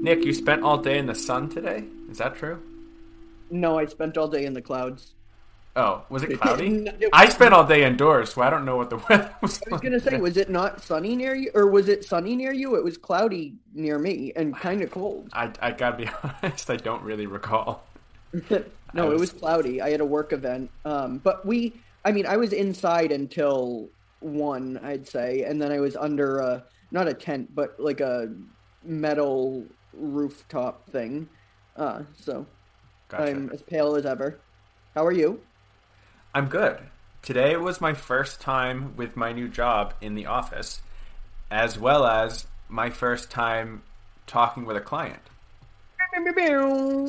Nick, you spent all day in the sun today? Is that true? No, I spent all day in the clouds. Oh, was it cloudy? No, it- I spent all day indoors, so I don't know what the weather was. I was gonna say, was it not sunny near you, or was it sunny near you? It was cloudy near me and kind of cold. I, I gotta be honest, I don't really recall. no, I it was- was cloudy. I had a work event, um, but we, I mean, I was inside until one, I'd say, and then I was under a not a tent, but like a metal rooftop thing. Uh, so Gotcha. I'm as pale as ever. How are you? I'm good. Today was my first time with my new job in the office, as well as my first time talking with a client.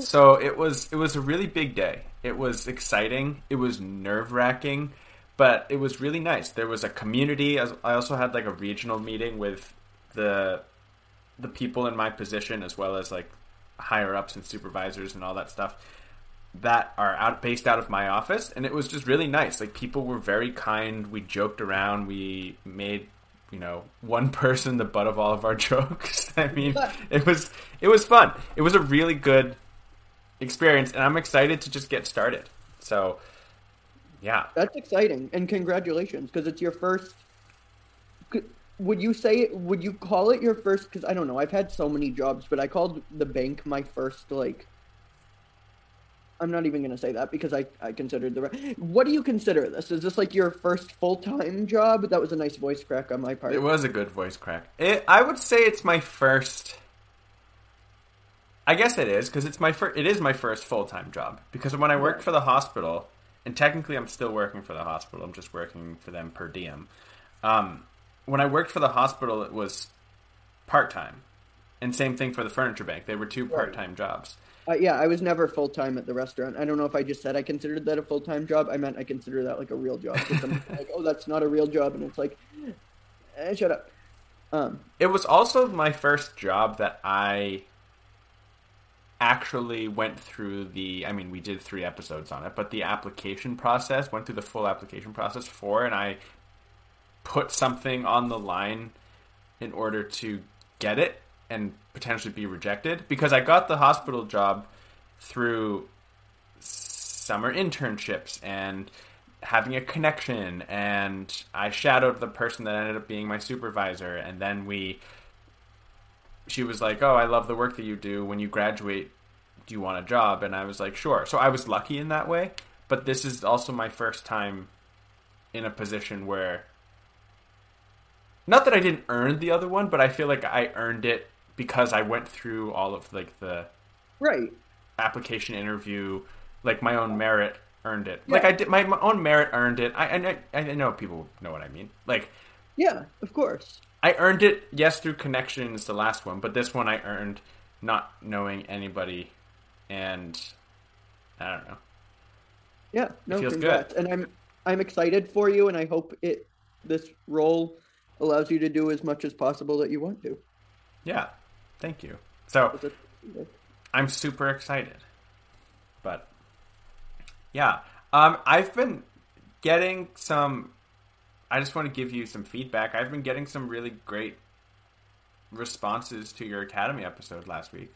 So it was it was a really big day. It was exciting. It was nerve wracking, but it was really nice. There was a community. I also had like a regional meeting with the the people in my position, as well as like higher ups and supervisors and all that stuff that are out based out of my office, and it was just really nice. Like people were very kind. We joked around. We made you know one person the butt of all of our jokes. I mean, it was it was fun. It was a really good experience, and I'm excited to just get started. So, yeah, That's exciting, and congratulations because it's your first. Would you say it? Would you call it your first? Because I don't know. I've had so many jobs, but I called the bank my first. Like, I'm not even going to say that because I I considered the. re- What do you consider this? Is this like your first full time job? That was a nice voice crack on my part. it was a good voice crack. It, I would say it's my first. I guess it is because it's my first. It is my first full time job because when I worked for the hospital, and technically I'm still working for the hospital. I'm just working for them per diem. Um, when I worked for the hospital, it was part time, and same thing for the furniture bank. They were two part time jobs. Uh, yeah, I was never full time at the restaurant. I don't know if I just said I considered that a full time job. I meant I consider that like a real job. I'm like, oh, that's not a real job, and it's like, eh, shut up. Um, It was also my first job that I actually went through the I mean we did 3 episodes on it, but the application process, went through the full application process for and I put something on the line in order to get it and potentially be rejected because I got the hospital job through summer internships and having a connection and I shadowed the person that ended up being my supervisor and then we she was like, "Oh, I love the work that you do. When you graduate, do you want a job?" And I was like, "Sure." So I was lucky in that way, but this is also my first time in a position where not that I didn't earn the other one, but I feel like I earned it because I went through all of like the right. application interview, like my own merit earned it. Like I did, my, my own merit earned it. I, I I know people know what I mean. Like Yeah, of course. I earned it, yes, through connections. The last one, but this one I earned not knowing anybody, and I don't know. Yeah, no, feels congrats. And I'm I'm excited for you, and I hope it this role allows you to do as much as possible that you want to. Yeah, thank you. So I'm super excited. But yeah, um, I've been getting some. I just want to give you some feedback. I've been getting some really great responses to your Academy episode last week.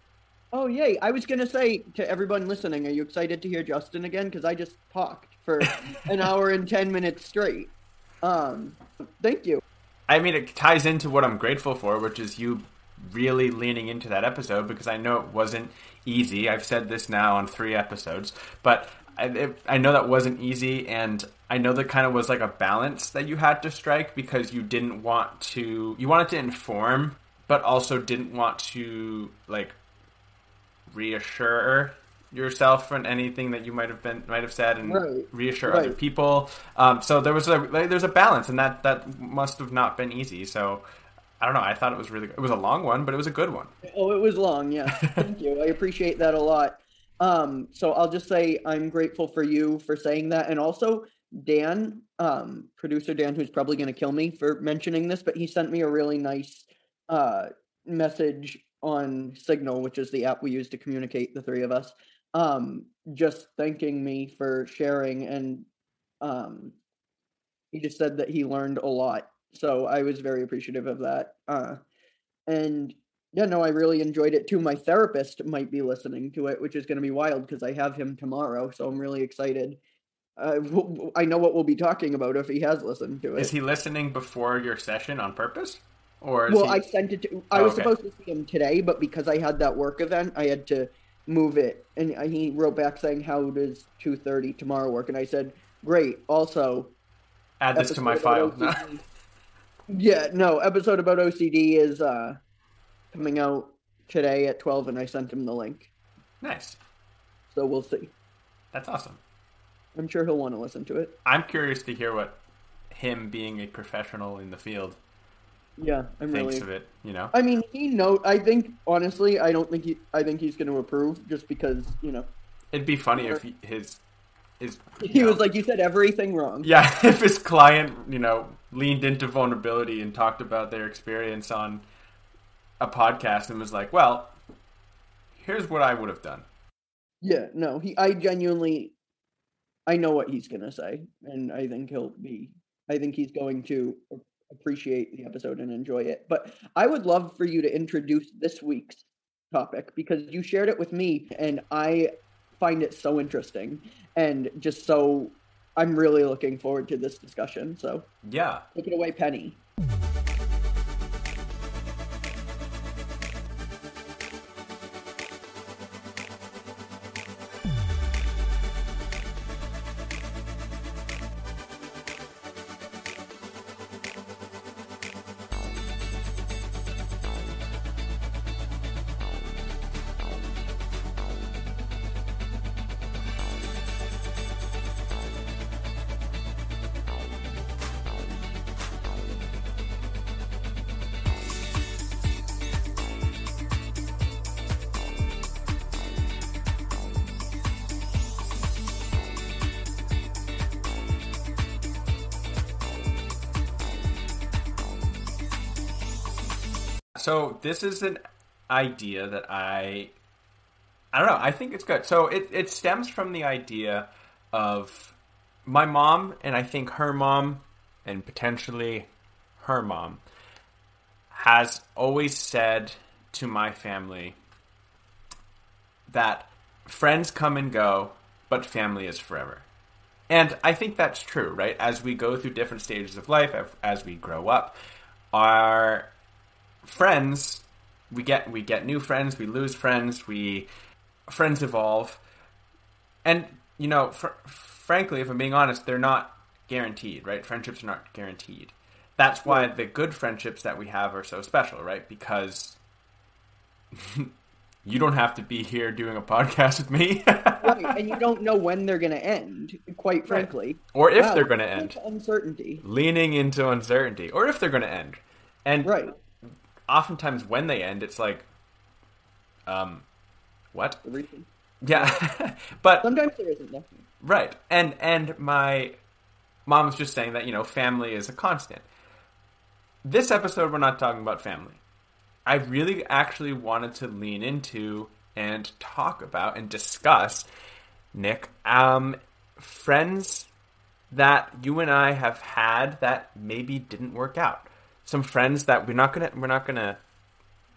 Oh yay! I was gonna say to everyone listening, are you excited to hear Justin again? Because I just talked for an hour and ten minutes straight. Um, thank you. I mean, it ties into what I'm grateful for, which is you really leaning into that episode because I know it wasn't easy. I've said this now on three episodes, but I, it, I know that wasn't easy, and I know that kind of was like a balance that you had to strike because you didn't want to, you wanted to inform, but also didn't want to like reassure yourself and anything that you might have been might have said and Right. reassure other people. Um, so there was a like, there's a balance, and that that must have not been easy. So I don't know. I thought it was really it was a long one, but it was a good one. Oh, it was long. Yeah, thank you. I appreciate that a lot. Um, so I'll just say I'm grateful for you for saying that, and also Dan, um, producer Dan, who's probably going to kill me for mentioning this, but he sent me a really nice uh, message on Signal, which is the app we use to communicate the three of us. Um, just thanking me for sharing, and um, he just said that he learned a lot. So I was very appreciative of that. Uh, and Yeah, no, I really enjoyed it too. My therapist might be listening to it, which is going to be wild because I have him tomorrow, so I'm really excited. Uh, I know what we'll be talking about if he has listened to it. Is he listening before your session on purpose? Or well, he... I sent it to. I Oh, was okay. supposed to see him today, but because I had that work event, I had to move it. And he wrote back saying, "How does two thirty tomorrow work?" And I said, "Great." Also, add this to my file? yeah, no, episode about OCD is uh coming out today at twelve, and I sent him the link, nice. so we'll see. That's awesome. I'm sure he'll want to listen to it. I'm curious to hear what him being a professional in the field Yeah, I'm thinks really. of it. You know, I mean, he know. I think honestly, I don't think he. I think he's going to approve just because you know it'd be funny if he, his his he know, was like, "You said everything wrong." yeah, if his client you know leaned into vulnerability and talked about their experience on a podcast and was like, well, here's what I would have done. Yeah, no, he. I genuinely, I know what he's gonna say, and I think he'll be. I think he's going to appreciate the episode and enjoy it. But I would love for you to introduce this week's topic because you shared it with me, and I find it so interesting and just so. I'm really looking forward to this discussion. So Yeah, take it away, Penny. So this is an idea that I I don't know, I think it's good. So it it stems from the idea of my mom and I think her mom and potentially her mom has always said to my family that friends come and go, but family is forever. And I think that's true, right? As we go through different stages of life, as- we grow up, our friends we get we get new friends we lose friends we friends evolve. And you know fr- frankly if i'm being honest they're not guaranteed right? Friendships are not guaranteed. That's why the good friendships that we have are so special right? Because you don't have to be here doing a podcast with me. Right, and you don't know when they're going to end. Quite frankly, or if Wow, they're going to end. uncertainty. leaning into uncertainty. Or if they're going to end. And Right. Oftentimes when they end it's like um what The reason. yeah but Sometimes there isn't. Though. right and and my mom was just saying that you know family is a constant this episode we're not talking about family i really actually wanted to lean into and talk about and discuss nick um friends that you and i have had that maybe didn't work out some friends that we're not gonna we're not gonna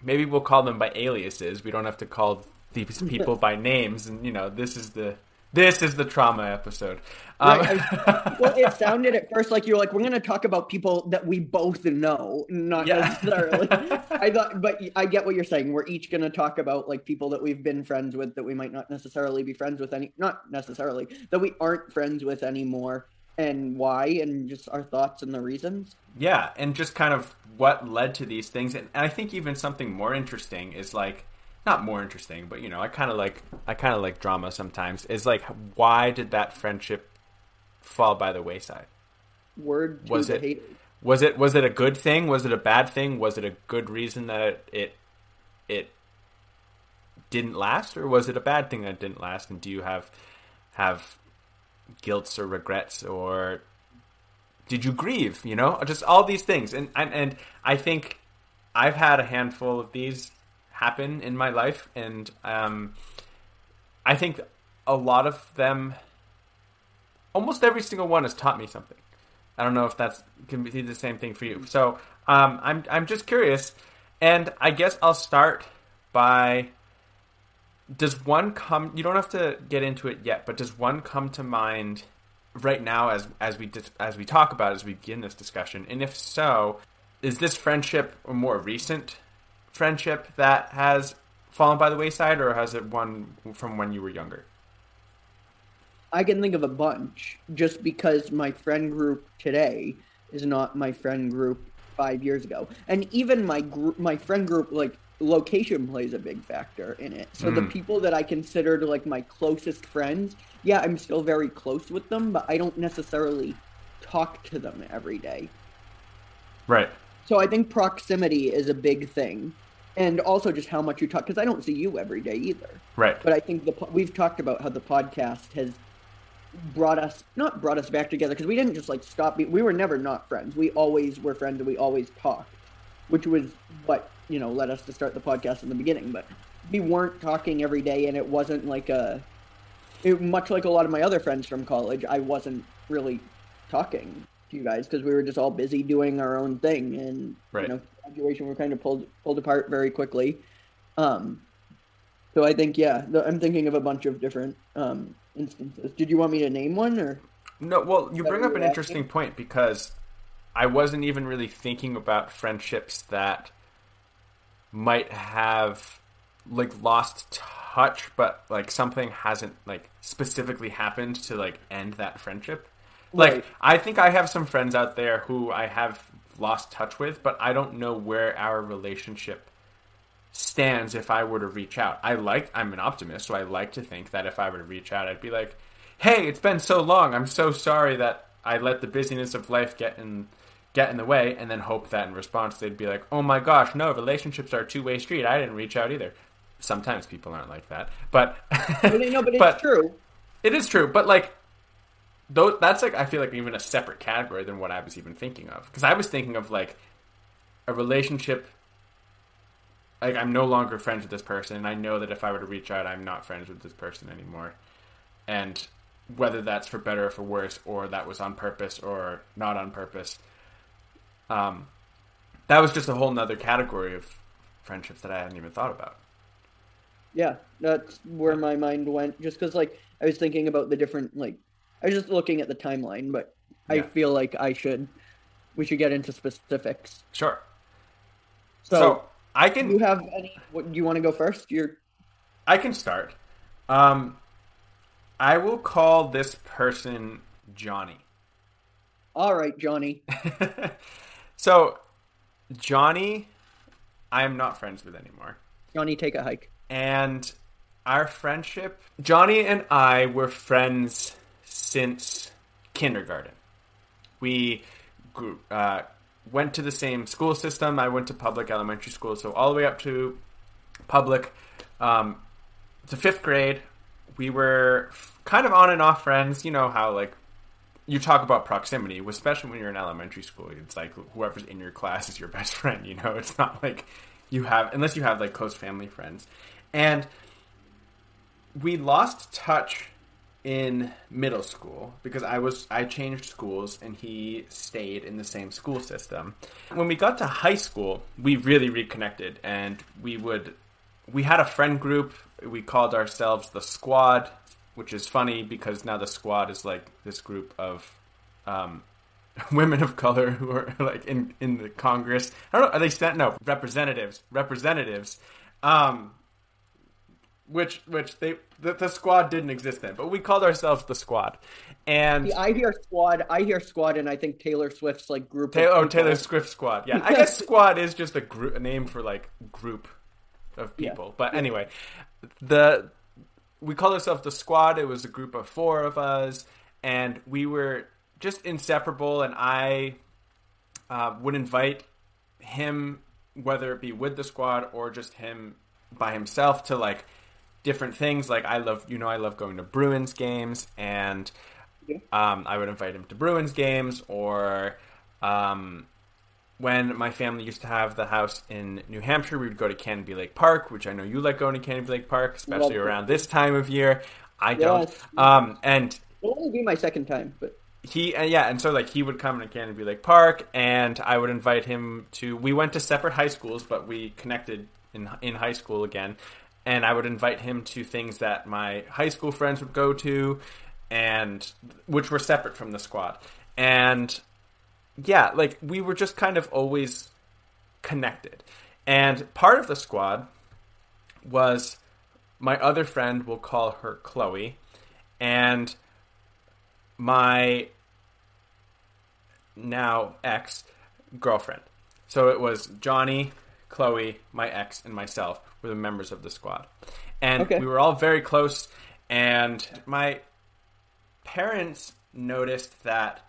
maybe we'll call them by aliases we don't have to call these people by names and you know this is the this is the trauma episode um, Right, I- well, it sounded at first like you were like, we're going to talk about people that we both know, not Yeah. necessarily. I thought, but I get what you're saying. We're each going to talk about like people that we've been friends with that we might not necessarily be friends with any, not necessarily that we aren't friends with anymore, and why, and just our thoughts and the reasons. yeah and just kind of what led to these things. And, and i think even something more interesting is like not more interesting but you know i kind of like i kind of like drama sometimes is like why did that friendship fall by the wayside? Word Was it- haters. was it was it a good thing? Was it a bad thing? Was it a good reason that it it, it didn't last? Or was it a bad thing that didn't last? And do you have have guilts or regrets or did you grieve you know? Just all these things. And and, and i think i've had a handful of these happen in my life and um i think a lot of them almost every single one has taught me something. I don't know if that's can be the same thing for you. So um, I'm I'm just curious. And I guess I'll start by does one come you don't have to get into it yet, but does one come to mind right now as as we as we talk about as we begin this discussion? And if so, is this friendship a more recent friendship that has fallen by the wayside or has it one from when you were younger? I can think of a bunch just because my friend group today is not my friend group five years ago, and even my group, my friend group, like location plays a big factor in it. So mm. the people that I considered like my closest friends, yeah, I'm still very close with them, but I don't necessarily talk to them every day. Right. So I think proximity is a big thing. And also just how much you talk, because I don't see you every day either. Right. But I think the we've talked about how the podcast has brought us not brought us back together because we didn't just like stop. we were never not friends. We always were friends and we always talked, which was what you know led us to start the podcast in the beginning. But we weren't talking every day, and it wasn't like a it, much like a lot of my other friends from college. I wasn't really talking to you guys because we were just all busy doing our own thing, and right. you know, graduation we were kind of pulled pulled apart very quickly. Um, so I think yeah, the, I'm thinking of a bunch of different um, instances. Did you want me to name one or? No. Well, you bring up an interesting point because I wasn't even really thinking about friendships that might have like lost touch, but like something hasn't like specifically happened to like end that friendship. Like right. I think I have some friends out there who I have lost touch with, but I don't know where our relationship stands if I were to reach out. I like I'm an optimist, so I like to think that if I were to reach out, I'd be like, "Hey, it's been so long. I'm so sorry that I let the busyness of life get in get in the way," and then hope that in response they'd be like, "Oh my gosh, no, relationships are a two-way street. I didn't reach out either." Sometimes people aren't like that, but no, but it's but true. It is true, but like though that's like I feel like even a separate category than what I was even thinking of because I was thinking of like a relationship like I'm no longer friends with this person, and I know that if I were to reach out, I'm not friends with this person anymore. And whether that's for better or for worse, or that was on purpose or not on purpose, um, that was just a whole nother category of friendships that I hadn't even thought about. Yeah, that's where my mind went. Just because, like, I was thinking about the different, like, I was just looking at the timeline, but yeah. I feel like I should, we should get into specifics. Sure. So, so I can. Do you have any? What, do you want to go first? You're. I can start. Um, I will call this person Johnny. All right, Johnny. so, Johnny, I am not friends with anymore. Johnny, take a hike. And our friendship, Johnny and I were friends since kindergarten. We grew, uh, went to the same school system. I went to public elementary school, so all the way up to public. Um, to fifth grade, we were kind of on and off friends. You know how like you talk about proximity, especially when you're in elementary school. It's like whoever's in your class is your best friend. You know, it's not like you have unless you have like close family friends, and we lost touch in middle school because I was I changed schools and he stayed in the same school system. When we got to high school, we really reconnected and we would we had a friend group. We called ourselves the Squad, which is funny because now the Squad is like this group of um, women of color who are like in in the Congress. I don't know. Are they sent? No, representatives. Representatives. Um, which which they the, the, squad didn't exist then, but we called ourselves the squad. And I hear squad, I hear squad, and I think Taylor Swift's like group. Taylor, oh, Taylor Swift squad. Yeah, I guess squad is just a group, a name for like group of people. Yeah. But anyway, the we called ourselves the squad. It was a group of four of us, and we were just inseparable. And I uh, would invite him, whether it be with the squad or just him by himself, to like different things. Like I love, you know, I love going to Bruins games, and um, I would invite him to Bruins games, or um, when my family used to have the house in New Hampshire, we would go to Canobie Lake Park, which I know you like going to Canobie Lake Park, especially love around it. this time of year. I don't. Um, and it'll only be my second time, but he uh, yeah, and so like he would come to Canobie Lake Park, and I would invite him to. We went to separate high schools, but we connected in in high school again, and I would invite him to things that my high school friends would go to, and which were separate from the squad, and yeah, like we were just kind of always connected, and part of the squad was my other friend. We'll call her Chloe, and my now ex girlfriend. So it was Johnny, Chloe, my ex, and myself were the members of the squad. And Okay. we were all very close. And my parents noticed that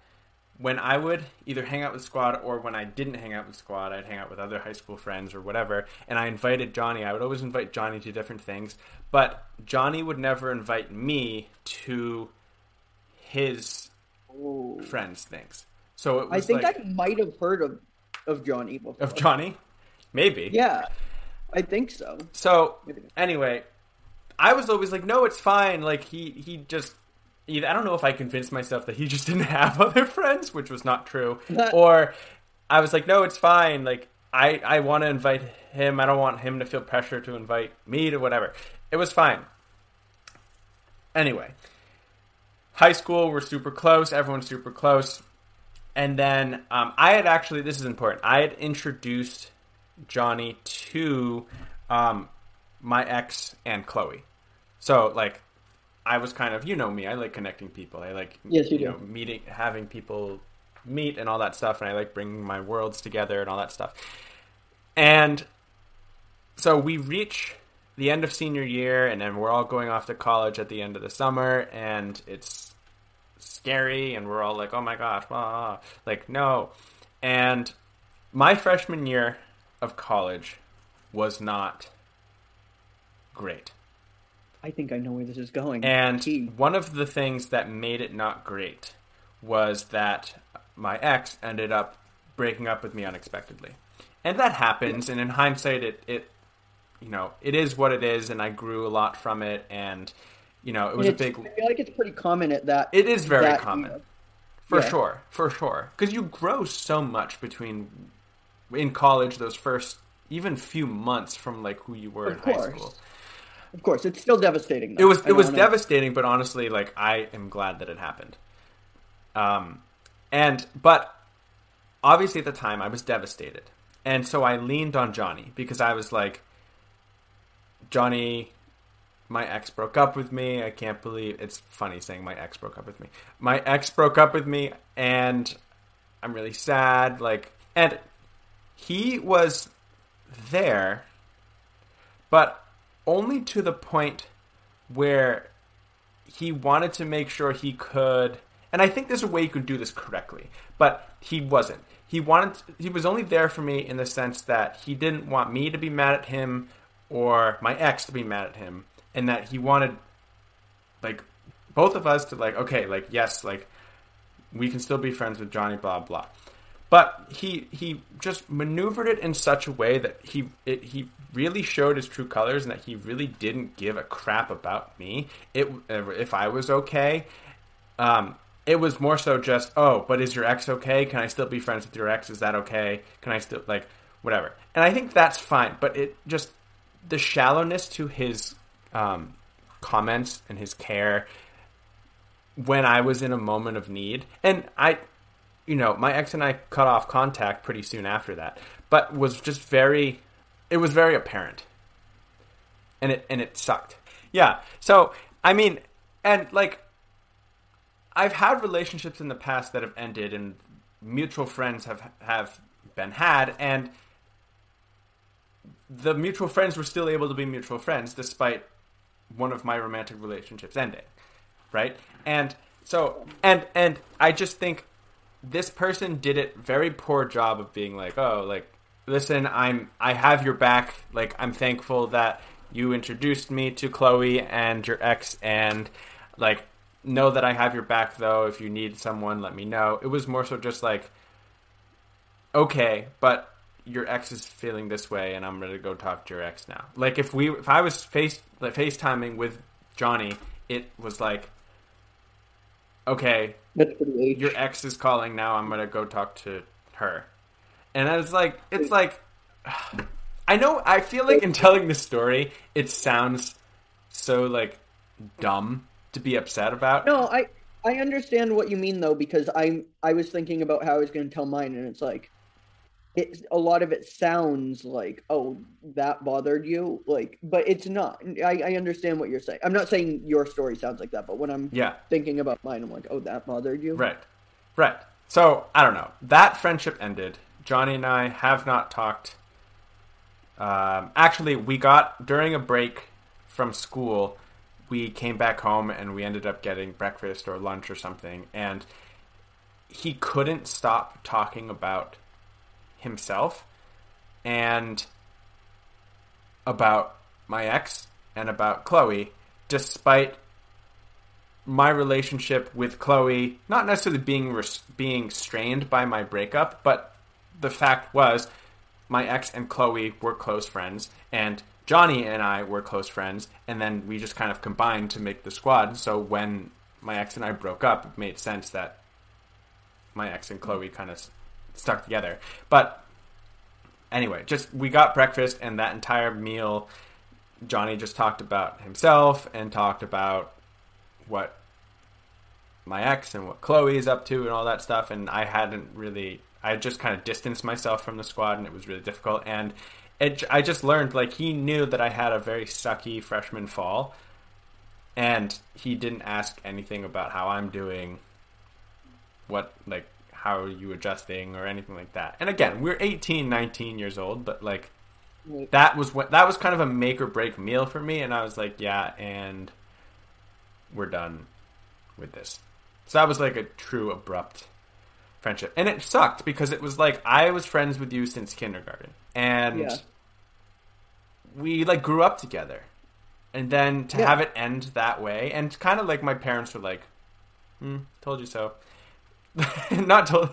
when I would either hang out with squad or when I didn't hang out with squad, I'd hang out with other high school friends or whatever. And I invited Johnny. I would always invite Johnny to different things, but Johnny would never invite me to his Ooh. friends things. So it I think like I might have heard of of Johnny before. of Johnny, maybe. Yeah, I think so. So anyway, I was always like, no, it's fine. Like he he just. I don't know if I convinced myself that he just didn't have other friends, which was not true, or I was like, no, it's fine. Like I I want to invite him. I don't want him to feel pressure to invite me to whatever. It was fine. Anyway, high school we're super close. Everyone's super close. And then um, I had actually this is important. I had introduced Johnny to um, my ex and Chloe. So like I was kind of you know me. I like connecting people. I like Yes, you do. know meeting, having people meet and all that stuff. And I like bringing my worlds together and all that stuff. And so we reach the end of senior year, and then we're all going off to college at the end of the summer, and it's scary, and we're all like, "Oh my gosh!" Like, no. And my freshman year of college was not great. I think I know where this is going. And Gee. one of the things that made it not great was that my ex ended up breaking up with me unexpectedly. And that happens, and in hindsight, it, it you know, it is what it is, and I grew a lot from it, and, you know, it was a big. I feel like it's pretty common at that. It is very that common. era. For Yeah. sure, for sure. Because you grow so much between in college, those first even few months from like who you were Of in high school. Of course, it's still devastating. It was it was devastating, but honestly, like I am glad that it happened. Um, and but obviously at the time I was devastated, and so I leaned on Johnny because I was like, Johnny, my ex broke up with me. I can't believe it's funny saying my ex broke up with me. My ex broke up with me, and I'm really sad. Like, and he was there, but only to the point where he wanted to make sure he could and I think there's a way you could do this correctly, but he wasn't. He wanted he was only there for me in the sense that he didn't want me to be mad at him or my ex to be mad at him and that he wanted like both of us to like okay, like yes, like we can still be friends with Johnny blah blah. But he he just maneuvered it in such a way that he it, he really showed his true colors and that he really didn't give a crap about me. It if I was okay, um, it was more so just oh, but is your ex okay? Can I still be friends with your ex? Is that okay? Can I still like whatever? And I think that's fine. But it just the shallowness to his um, comments and his care when I was in a moment of need, and I you know, my ex and I cut off contact pretty soon after that, but was just very, it was very apparent, and it and it sucked. Yeah. So I mean, and like, I've had relationships in the past that have ended, and mutual friends have have been had, and the mutual friends were still able to be mutual friends despite one of my romantic relationships ending, right? And so, and and I just think this person did it very poor job of being like, oh, like, listen, I'm I have your back. Like, I'm thankful that you introduced me to Chloe and your ex, and like, know that I have your back though. If you need someone, let me know. It was more so just like, okay, but your ex is feeling this way, and I'm to go talk to your ex now. Like, if we, if I was face like FaceTiming with Johnny, it was like okay, That's pretty H. your ex is calling now. I'm gonna go talk to her. And I was like, it's like, I know. I feel like in telling this story, it sounds so like dumb to be upset about. No, I I understand what you mean though because I I was thinking about how I was going to tell mine and it's like it's a lot of it sounds like oh that bothered you like but it's not. I I understand what you're saying. I'm not saying your story sounds like that, but when I'm Yeah. thinking about mine, I'm like oh that bothered you. Right. Right. So I don't know. That friendship ended. Johnny and I have not talked. Um, actually, we got during a break from school. We came back home and we ended up getting breakfast or lunch or something. And he couldn't stop talking about himself and about my ex and about Chloe, despite my relationship with Chloe not necessarily being res- being strained by my breakup, but the fact was my ex and Chloe were close friends, and Johnny and I were close friends, and then we just kind of combined to make the squad. So when my ex and I broke up, it made sense that my ex and Chloe kind of stuck together. But anyway, just we got breakfast, and that entire meal, Johnny just talked about himself and talked about what my ex and what Chloe is up to and all that stuff. And I hadn't really, I just kind of distanced myself from the squad, and it was really difficult. And it, I just learned like he knew that I had a very sucky freshman fall, and he didn't ask anything about how I'm doing, what like how are you adjusting or anything like that. And again, we're 18, 19 years old, but like that was what that was kind of a make or break meal for me and I was like, yeah, and we're done with this. So that was like a true abrupt friendship. And it sucked because it was like I was friends with you since kindergarten. And Yeah. we like grew up together. And then to Yeah. have it end that way and kind of like my parents were like, hmm, told you so. Not told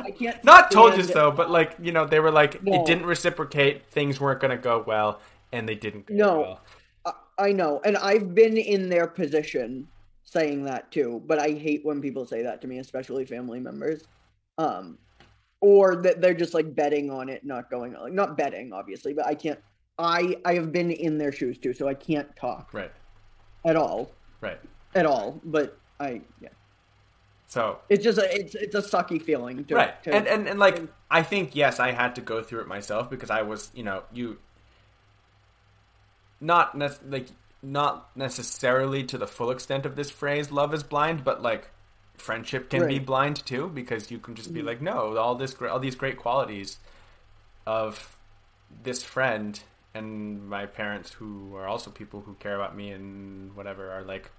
I can't not told you so, but like you know, they were like No. it didn't reciprocate. Things weren't going to go well, and they didn't go No. well. I- I know, and I've been in their position saying that too, but I hate when people say that to me, especially family members. Um or that they're just like betting on it not going like not betting obviously, but I can't I I have been in their shoes too, so I can't talk Right, at all. right. At all, but I yeah. So It's just a it's it's a sucky feeling to, right, to and and and like I think yes, I had to go through it myself because I was you know you not nec- like not necessarily to the full extent of this phrase "love is blind," but like friendship can be blind too because you can just be Mhm. like, no, all this all these great qualities of this friend and my parents who are also people who care about me and whatever are like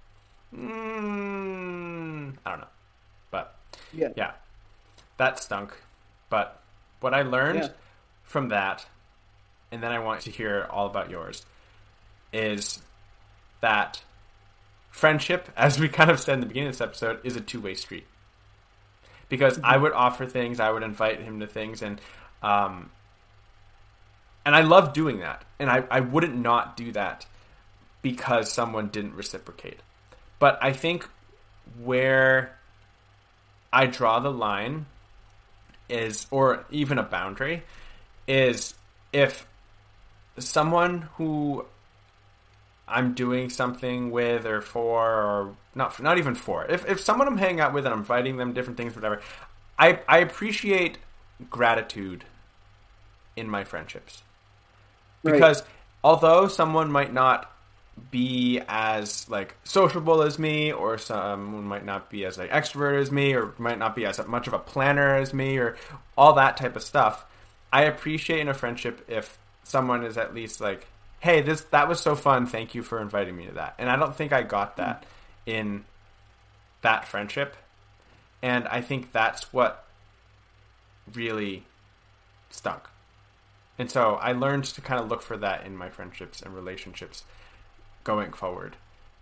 mm, I don't know. But yeah. yeah. That stunk. But what I learned Yeah. from that and then I want to hear all about yours is that friendship, as we kind of said in the beginning of this episode, is a two way street. Because I would offer things, I would invite him to things, and um, and I love doing that, and I, I wouldn't not do that because someone didn't reciprocate. But I think where I draw the line is, or even a boundary, is if someone who I'm doing something with or for or not not even for if if someone I'm hanging out with and I'm inviting them different things whatever I I appreciate gratitude in my friendships Right. because although someone might not be as like sociable as me or someone might not be as like extrovert as me or might not be as much of a planner as me or all that type of stuff. I appreciate in a friendship if someone is at least like hey this that was so fun. Thank you for inviting me to that. And i don't think i got hmm. that in that friendship. And i think that's what really stunk. And so I learned to kind of look for that in my friendships and relationships going forward.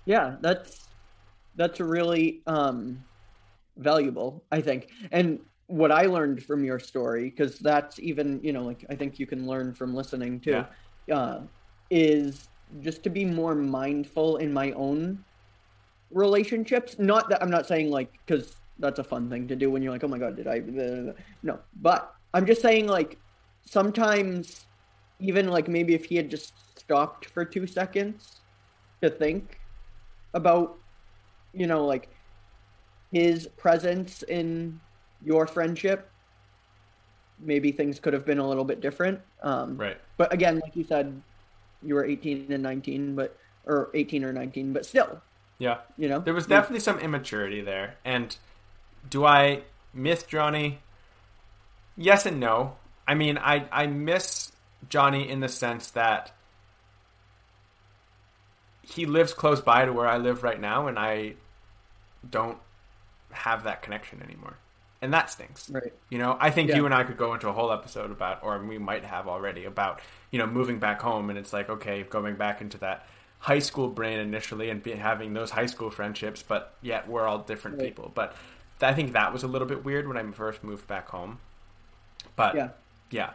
Yeah, that's that's really um valuable, I think. And what I learned from your story, because that's even, you know, like I think you can learn from listening too, uh, is just to be more mindful in my own relationships. Not that I'm not saying like because that's a fun thing to do when you're like, oh my god, did I? No, but I'm just saying like sometimes even like maybe if he had just stopped for two seconds to think about you know like his presence in your friendship maybe things could have been a little bit different um, right. but again like you said you were 18 and 19 but or 18 or 19 but still. Yeah. You know? There was definitely some immaturity there and do i miss johnny? Yes and no. I mean i i miss johnny in the sense that he lives close by to where I live right now, and I don't have that connection anymore, and that stinks. Right. You know, I think Yeah. you and I could go into a whole episode about, or we might have already about, you know, moving back home, and it's like okay, going back into that high school brain initially, and be, having those high school friendships, but yet we're all different Right. people. But I think that was a little bit weird when I first moved back home. But Yeah. yeah,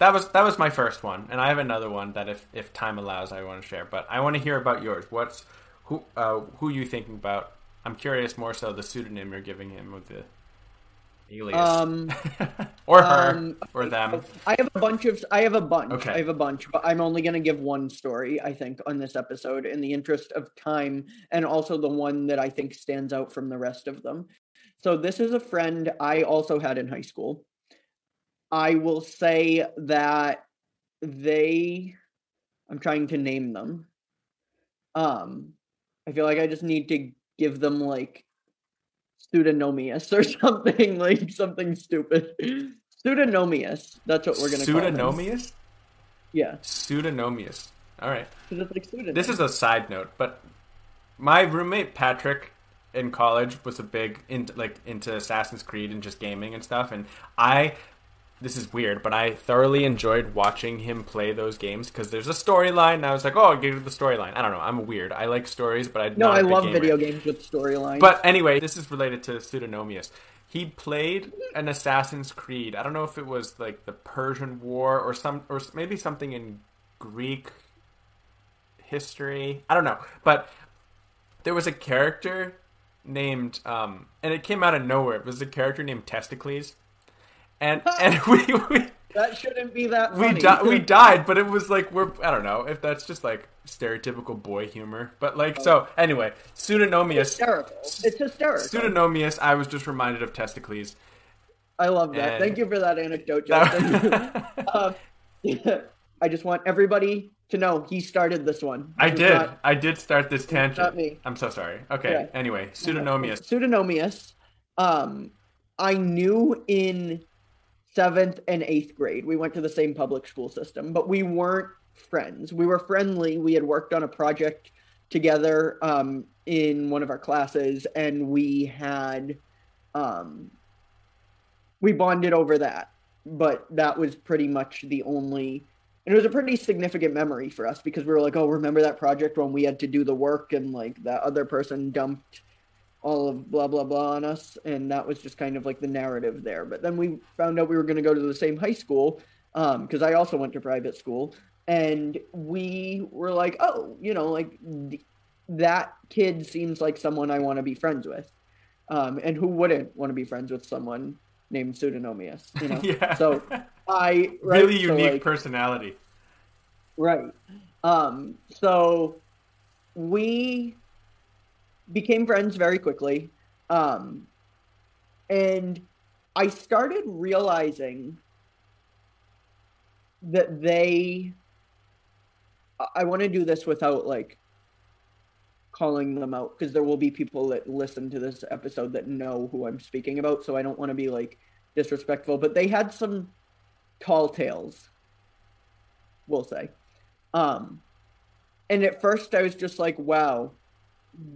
that was that was my first one, and I have another one that if if time allows, I want to share. But I want to hear about yours. What's who uh, who you thinking about? I'm curious more so the pseudonym you're giving him with the alias, Um, or her, um, or them. I have a bunch of I have a bunch. Okay. I have a bunch, but I'm only going to give one story. I think on this episode, in the interest of time, and also the one that I think stands out from the rest of them. So this is a friend I also had in high school. I will say that they. I'm trying to name them. Um, I feel like I just need to give them like pseudonomius or something like something stupid. Pseudonomius. That's what we're gonna call them. Yeah, Pseudonomius. All right. like. This is a side note, but my roommate Patrick in college was a big into like into Assassin's Creed and just gaming and stuff, and I. This is weird, but I thoroughly enjoyed watching him play those games because there's a storyline. And I was like, "Oh, get to the storyline." I don't know. I'm weird. I like stories, but I no, I love video games with storylines. But anyway, this is related to Pseudonomius. He played an Assassin's Creed. I don't know if it was like the Persian War or some, or maybe something in Greek history. I don't know, but there was a character named, um, and it came out of nowhere. It was a character named Testikles, and and we we that shouldn't be that we, funny. di- we died, but it was like we're I don't know if that's just like stereotypical boy humor, but like so anyway, Pseudonomius. hysterical. It's hysterical. Pseudonomius, I was just reminded of Testikles. I love that. And- Thank you for that anecdote, Justin. Um, I just want everybody to know he started this one. I This is did. not- I did start this tangent. not me. I'm so sorry. Okay. Yeah. Anyway, Pseudonomius. Pseudonomius. Um, I knew in seventh and eighth grade. We went to the same public school system, but we weren't friends. We were friendly. We had worked on a project together um, in one of our classes, and we had um, we bonded over that. But that was pretty much the only. And it was a pretty significant memory for us because we were like, "Oh, remember that project when we had to do the work and like that other person dumped all of blah blah blah on us and that was just kind of like the narrative there but then we found out we were going to go to the same high school because i also went to private school and we were like oh you know like th- that kid seems like someone i want to be friends with um, and who wouldn't want to be friends with someone named pseudonomius you know yeah. so i right, really so, unique like, personality. Right. Um, so we became friends very quickly. Um, and I started realizing that they, I- want to do this without like calling them out because there will be people that listen to this episode that know who I'm speaking about. So I don't want to be like disrespectful, but they had some tall tales, we'll say. Um, and at first I was just like, wow,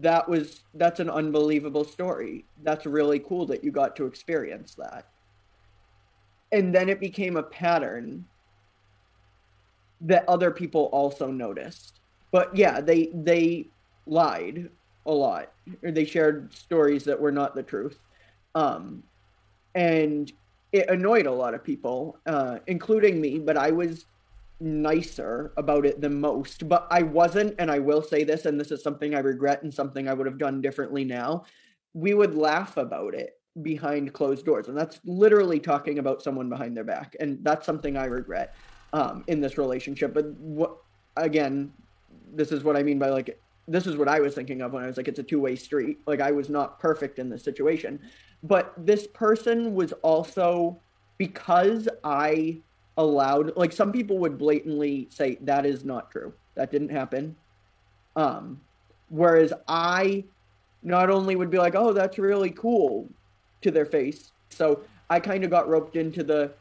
that was that's an unbelievable story. That's really cool that you got to experience that. And then it became a pattern that other people also noticed. But yeah, they they lied a lot. Or they shared stories that were not the truth. Um and it annoyed a lot of people, uh, including me, but I was nicer about it than most, but I wasn't, and I will say this, and this is something I regret and something I would have done differently now. We would laugh about it behind closed doors, and that's literally talking about someone behind their back, and that's something I regret um, in this relationship. But what again, this is what I mean by like this is what I was thinking of when I was like it's a two way street. Like I was not perfect in this situation, but this person was also because I allowed like some people would blatantly say that is not true. That didn't happen. Um whereas i not only would be like oh that's really cool to their face so i kind of got roped into the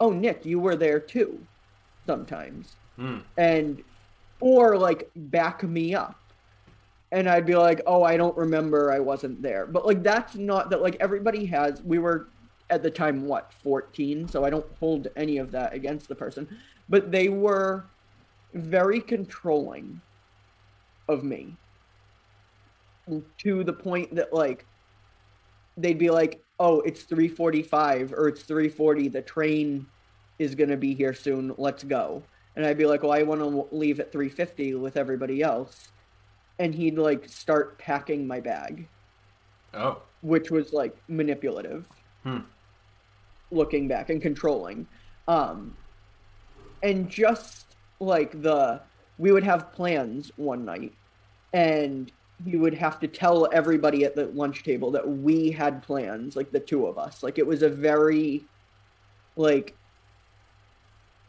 oh nick you were there too sometimes. Mm. and or like back me up. And i'd be like oh i don't remember. I wasn't there. But like that's not that like everybody has we were at the time what 14 so i don't hold any of that against the person. But they were very controlling of me. To the point that like they'd be like oh it's 345 or it's 340 the train is going to be here soon. Let's go. And i'd be like well i want to leave at 350 with everybody else. And he'd like start packing my bag. Oh. which was like manipulative. Hmm. Looking back and controlling um and just like the we would have plans one night and he would have to tell everybody at the lunch table that we had plans like the two of us like it was a very like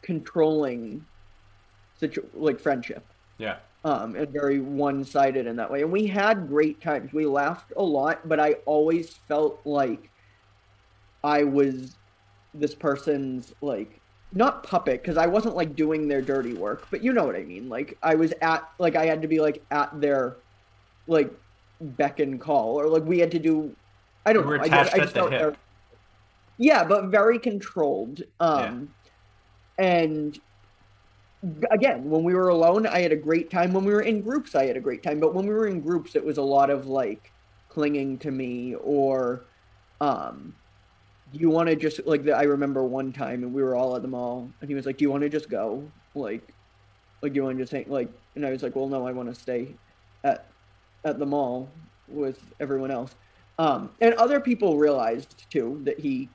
controlling situ- like friendship Yeah. um, and very one sided in that way. And we had great times. We laughed a lot, but I always felt like I was this person's like not puppet because I wasn't like doing their dirty work, but you know what I mean. Like I was at like I had to be like at their like beck and call, or like we had to do. I don't were know. I I just hip. yeah, but very controlled. Um, and again, when we were alone, I had a great time. When we were in groups, I had a great time. But when we were in groups, it was a lot of like clinging to me or, um, do you want to just like the, I remember one time and we were all at the mall and he was like, do you want to just go? Like, like, do you want to just hang? Like, and I was like, well, no, I want to stay at, at the mall with everyone else. Um, and other people realized too that he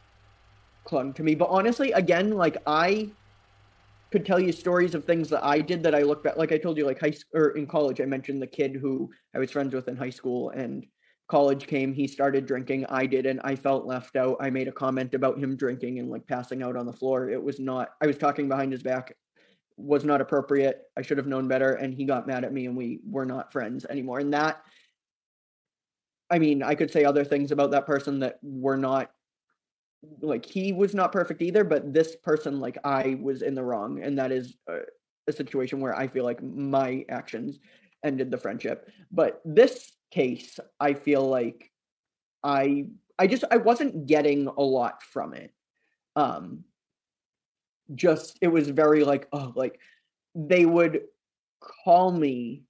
clung to me. But honestly, again, like I could tell you stories of things that I did that I look back. Like I told you, like high school or in college, I mentioned the kid who I was friends with in high school, and college came. He started drinking. I didn't. I felt left out. I made a comment about him drinking and like passing out on the floor. It was not. I was talking behind his back. Was not appropriate. I should have known better, and he got mad at me, and we were not friends anymore. And that, I mean, I could say other things about that person that were not like he was not perfect either but this person like i was in the wrong and that is a, a situation where i feel like my actions ended the friendship but this case i feel like i i just i wasn't getting a lot from it um just it was very like oh like they would call me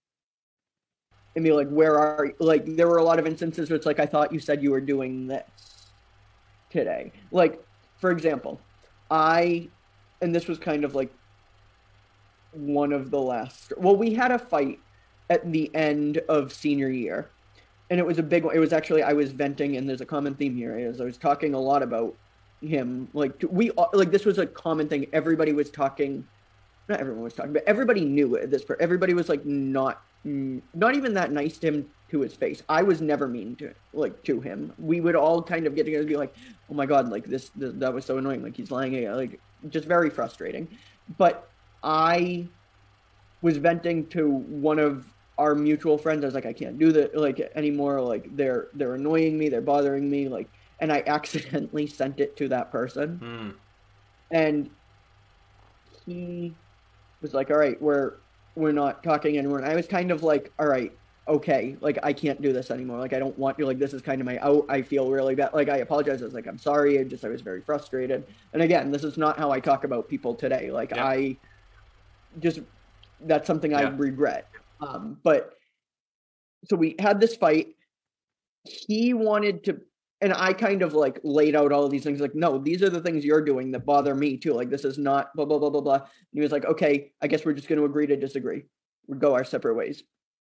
and be like where are you like there were a lot of instances where it's like i thought you said you were doing this today. Like, for example, I, and this was kind of like one of the last, well, we had a fight at the end of senior year. And it was a big one. It was actually, I was venting, and there's a common theme here. Is I was talking a lot about him. Like, we, uh, like, this was a common thing. Everybody was talking, not everyone was talking, but everybody knew it. This, everybody was like, not, not even that nice to him to his face. I was never mean to like to him. We would all kind of get together and be like, "Oh my god, like this, this that was so annoying. Like he's lying, like just very frustrating." But I was venting to one of our mutual friends. I was like, "I can't do that like anymore. Like they're they're annoying me. They're bothering me. Like." And I accidentally sent it to that person, Hmm. and he was like, "All right, we're we're not talking anymore." And I was kind of like, "All right." okay, like I can't do this anymore. Like I don't want to. Like this is kind of my out. I feel really bad. Like I apologize. I was like, I'm sorry. I just I was very frustrated. And again, this is not how I talk about people today. Like Yeah. I just that's something I regret. Um, but so we had this fight. He wanted to and I kind of like laid out all of these things like, no, these are the things you're doing that bother me too. Like, this is not blah, blah, blah, blah, blah. And he was like, okay, I guess we're just going to agree to disagree. We go our separate ways.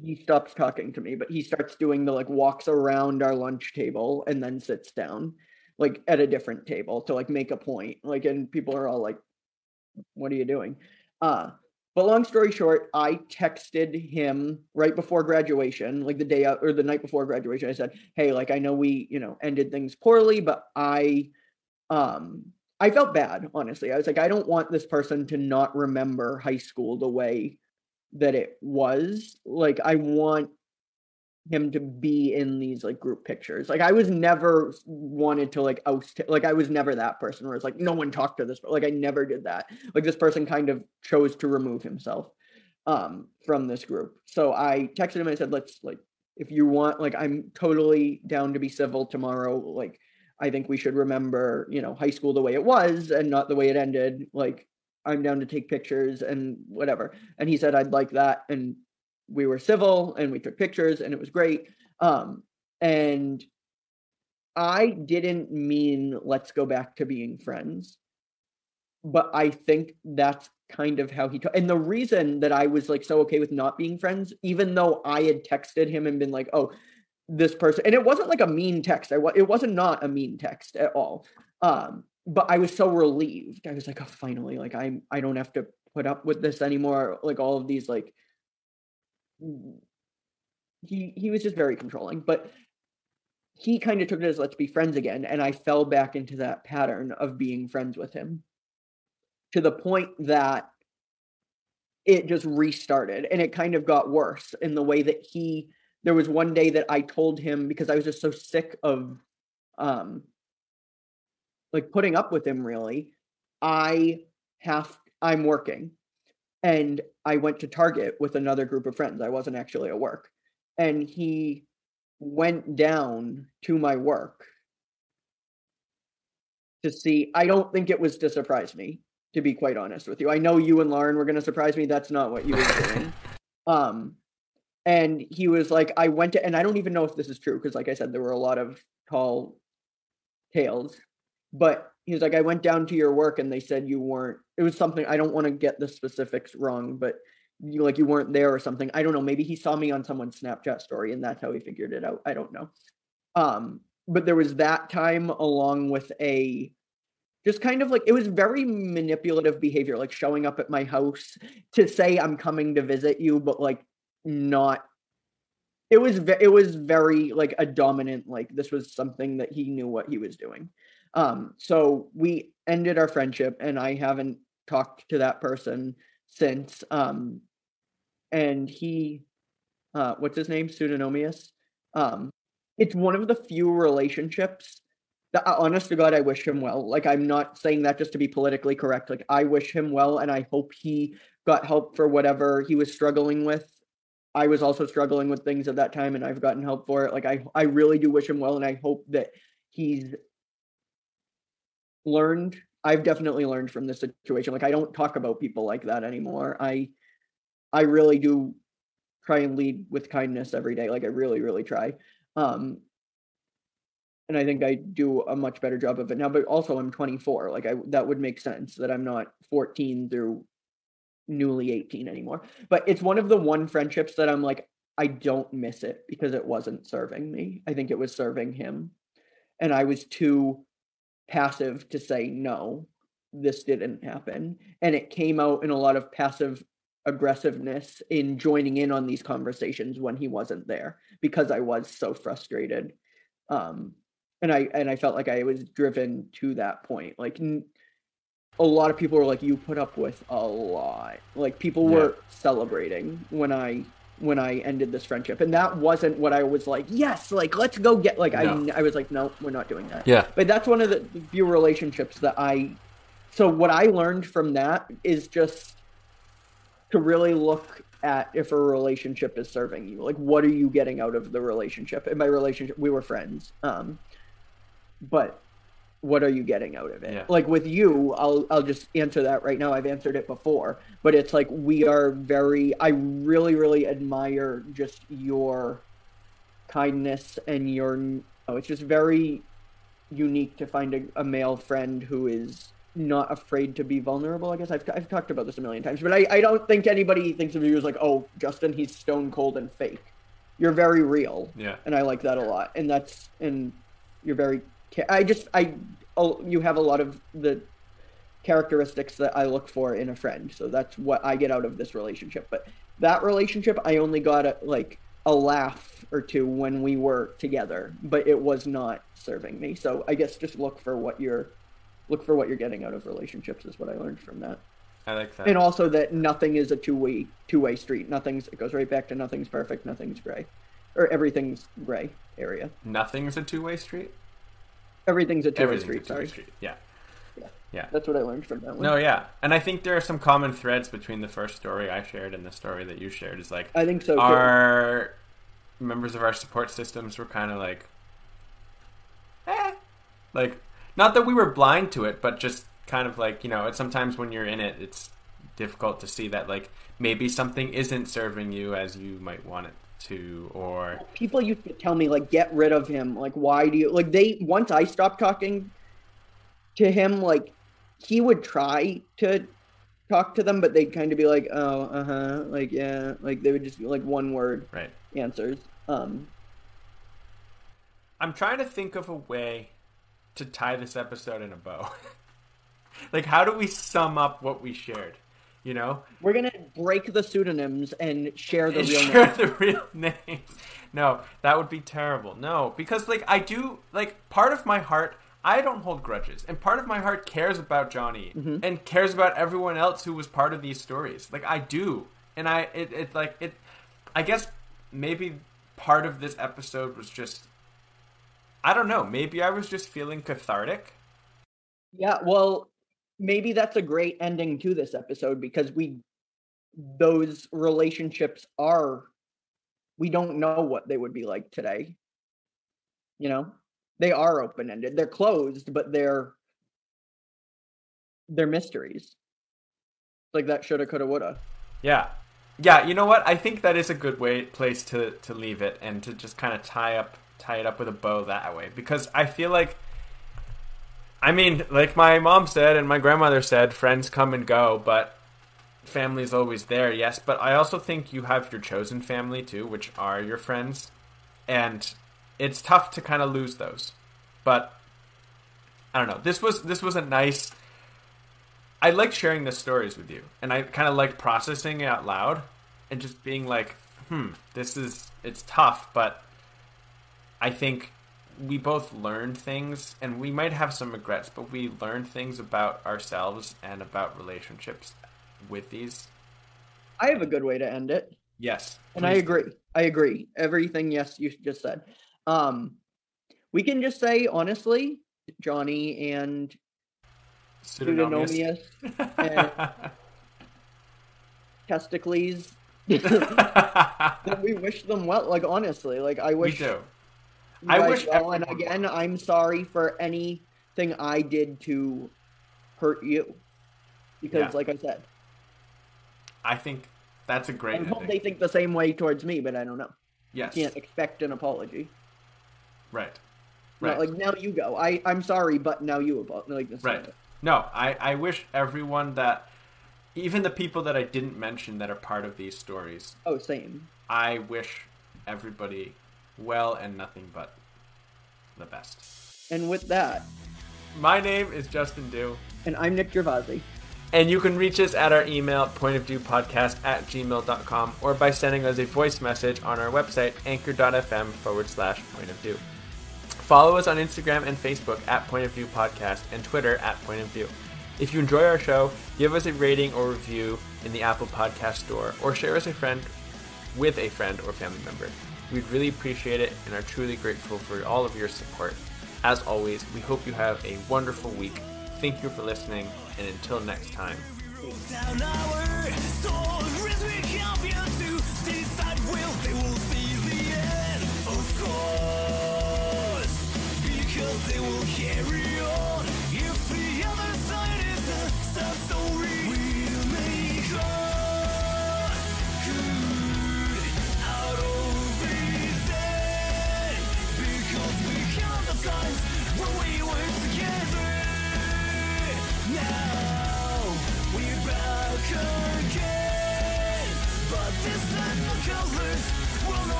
He stops talking to me, but he starts doing the like walks around our lunch table and then sits down like at a different table to like make a point. Like, and people are all like, what are you doing? Uh, but long story short, I texted him right before graduation, like the day out or the night before graduation. I said, "Hey, like I know we, you know, ended things poorly, but I um I felt bad, honestly. I was like I don't want this person to not remember high school the way that it was. Like I want him to be in these like group pictures. Like I was never wanted to like oust like I was never that person where it's like no one talked to this like I never did that. Like this person kind of chose to remove himself um from this group. So I texted him and I said let's like if you want like I'm totally down to be civil tomorrow like I think we should remember, you know, high school the way it was and not the way it ended. Like I'm down to take pictures and whatever. And he said I'd like that and we were civil and we took pictures and it was great. Um, and I didn't mean let's go back to being friends, but I think that's kind of how he. T- and the reason that I was like so okay with not being friends, even though I had texted him and been like, "Oh, this person," and it wasn't like a mean text. I was it wasn't not a mean text at all. Um, but I was so relieved. I was like, "Oh, finally! Like I'm I don't have to put up with this anymore." Like all of these like he he was just very controlling but he kind of took it as let's be friends again and i fell back into that pattern of being friends with him to the point that it just restarted and it kind of got worse in the way that he there was one day that i told him because i was just so sick of um like putting up with him really i have i'm working and I went to Target with another group of friends. I wasn't actually at work. And he went down to my work to see. I don't think it was to surprise me, to be quite honest with you. I know you and Lauren were going to surprise me. That's not what you were doing. um, and he was like, I went to, and I don't even know if this is true because, like I said, there were a lot of tall tales. But he was like, I went down to your work and they said you weren't. It was something I don't want to get the specifics wrong, but you like you weren't there or something. I don't know. Maybe he saw me on someone's Snapchat story and that's how he figured it out. I don't know. Um, but there was that time along with a just kind of like it was very manipulative behavior, like showing up at my house to say I'm coming to visit you, but like not it was it was very like a dominant like this was something that he knew what he was doing um, so we ended our friendship, and I haven't talked to that person since. Um, and he, uh, what's his name? Pseudonymous. Um, it's one of the few relationships that, honest to God, I wish him well. Like, I'm not saying that just to be politically correct. Like, I wish him well, and I hope he got help for whatever he was struggling with. I was also struggling with things at that time, and I've gotten help for it. Like, I, I really do wish him well, and I hope that he's learned I've definitely learned from this situation. Like I don't talk about people like that anymore. I I really do try and lead with kindness every day. Like I really, really try. Um and I think I do a much better job of it now. But also I'm 24. Like I that would make sense that I'm not 14 through newly 18 anymore. But it's one of the one friendships that I'm like, I don't miss it because it wasn't serving me. I think it was serving him. And I was too passive to say no this didn't happen and it came out in a lot of passive aggressiveness in joining in on these conversations when he wasn't there because I was so frustrated um and I and I felt like I was driven to that point like n- a lot of people were like you put up with a lot like people yeah. were celebrating when I when I ended this friendship. And that wasn't what I was like, yes, like let's go get like no. I I was like, no, we're not doing that. Yeah. But that's one of the few relationships that I so what I learned from that is just to really look at if a relationship is serving you. Like what are you getting out of the relationship? In my relationship we were friends. Um but what are you getting out of it? Yeah. Like with you, I'll I'll just answer that right now. I've answered it before, but it's like we are very I really really admire just your kindness and your oh, it's just very unique to find a, a male friend who is not afraid to be vulnerable. I guess I've, I've talked about this a million times, but I, I don't think anybody thinks of you as like, oh, Justin, he's stone cold and fake. You're very real. Yeah. And I like that a lot. And that's, and you're very, I just, I, oh, you have a lot of the characteristics that I look for in a friend. So that's what I get out of this relationship. But that relationship, I only got a, like a laugh or two when we were together, but it was not serving me. So I guess just look for what you're look for what you're getting out of relationships is what I learned from that. I like that. And also that nothing is a two way two way street. Nothing's it goes right back to nothing's perfect, nothing's gray. Or everything's gray area. Nothing's a two way street. Everything's a two way street, sorry. street. Yeah. Yeah. Yeah. That's what I learned from that one. No, yeah, and I think there are some common threads between the first story I shared and the story that you shared. Is like I think so too. our members of our support systems were kind of like, eh, like not that we were blind to it, but just kind of like you know, it's sometimes when you're in it, it's difficult to see that like maybe something isn't serving you as you might want it to, or people used to tell me like get rid of him like why do you like they once i stopped talking to him like he would try to talk to them but they'd kind of be like oh uh-huh like yeah like they would just be like one word right. answers um I'm trying to think of a way to tie this episode in a bow. like, how do we sum up what we shared? You know, we're gonna break the pseudonyms and share the And real share name the real names. No, that would be terrible. No, because like I do, like part of my heart, I don't hold grudges, and part of my heart cares about Johnny Mm-hmm. and cares about everyone else who was part of these stories. Like I do, and I it it like it. I guess maybe part of this episode was just. I don't know. Maybe I was just feeling cathartic. yeah well maybe that's a great ending to this episode because we those relationships are we don't know what they would be like today you know they are open ended they're closed but they're they're mysteries like that shoulda coulda woulda Yeah. Yeah, you know what? I think that is a good way place to, to leave it and to just kind of tie up tie it up with a bow that way because I feel like I mean, like my mom said and my grandmother said, friends come and go, but family's always there. Yes, but I also think you have your chosen family too, which are your friends, and it's tough to kind of lose those. But I don't know. This was this was a nice I like sharing the stories with you, and I kind of like processing it out loud and just being like, "Hmm, this is it's tough, but I think we both learned things, and we might have some regrets, but we learned things about ourselves and about relationships with these." i have a good way to end it Yes, and i please do. agree i agree everything yes you just said um we can just say honestly johnny and Pseudonomius. Pseudonomius Testikles that we wish them well like honestly like i we wish do. You I wish well, and again i'm sorry for anything i did to hurt you. Because Yeah. like i said I think that's a great i hope they think the same way towards me but i don't know. Yes, can't expect an apology. Right, Not right. like now you go. I i'm sorry but now you apologize like this Right. No, I, I wish everyone that, even the people that I didn't mention that are part of these stories, oh same. I wish everybody well and nothing but the best. and with that My name is Justin Dew, and i'm nick gervasi and you can reach us at our email, pointofviewpodcast at gmail.com, or by sending us a voice message on our website, anchor.fm forward slash point of view. Follow us on Instagram and Facebook at Point of View Podcast and Twitter at Point of View. If you enjoy our show, give us a rating or review in the Apple Podcast Store or share us a friend with a friend or family member. We'd really appreciate it and are truly grateful for all of your support. As always, we hope you have a wonderful week. Thank you for listening, and until next time.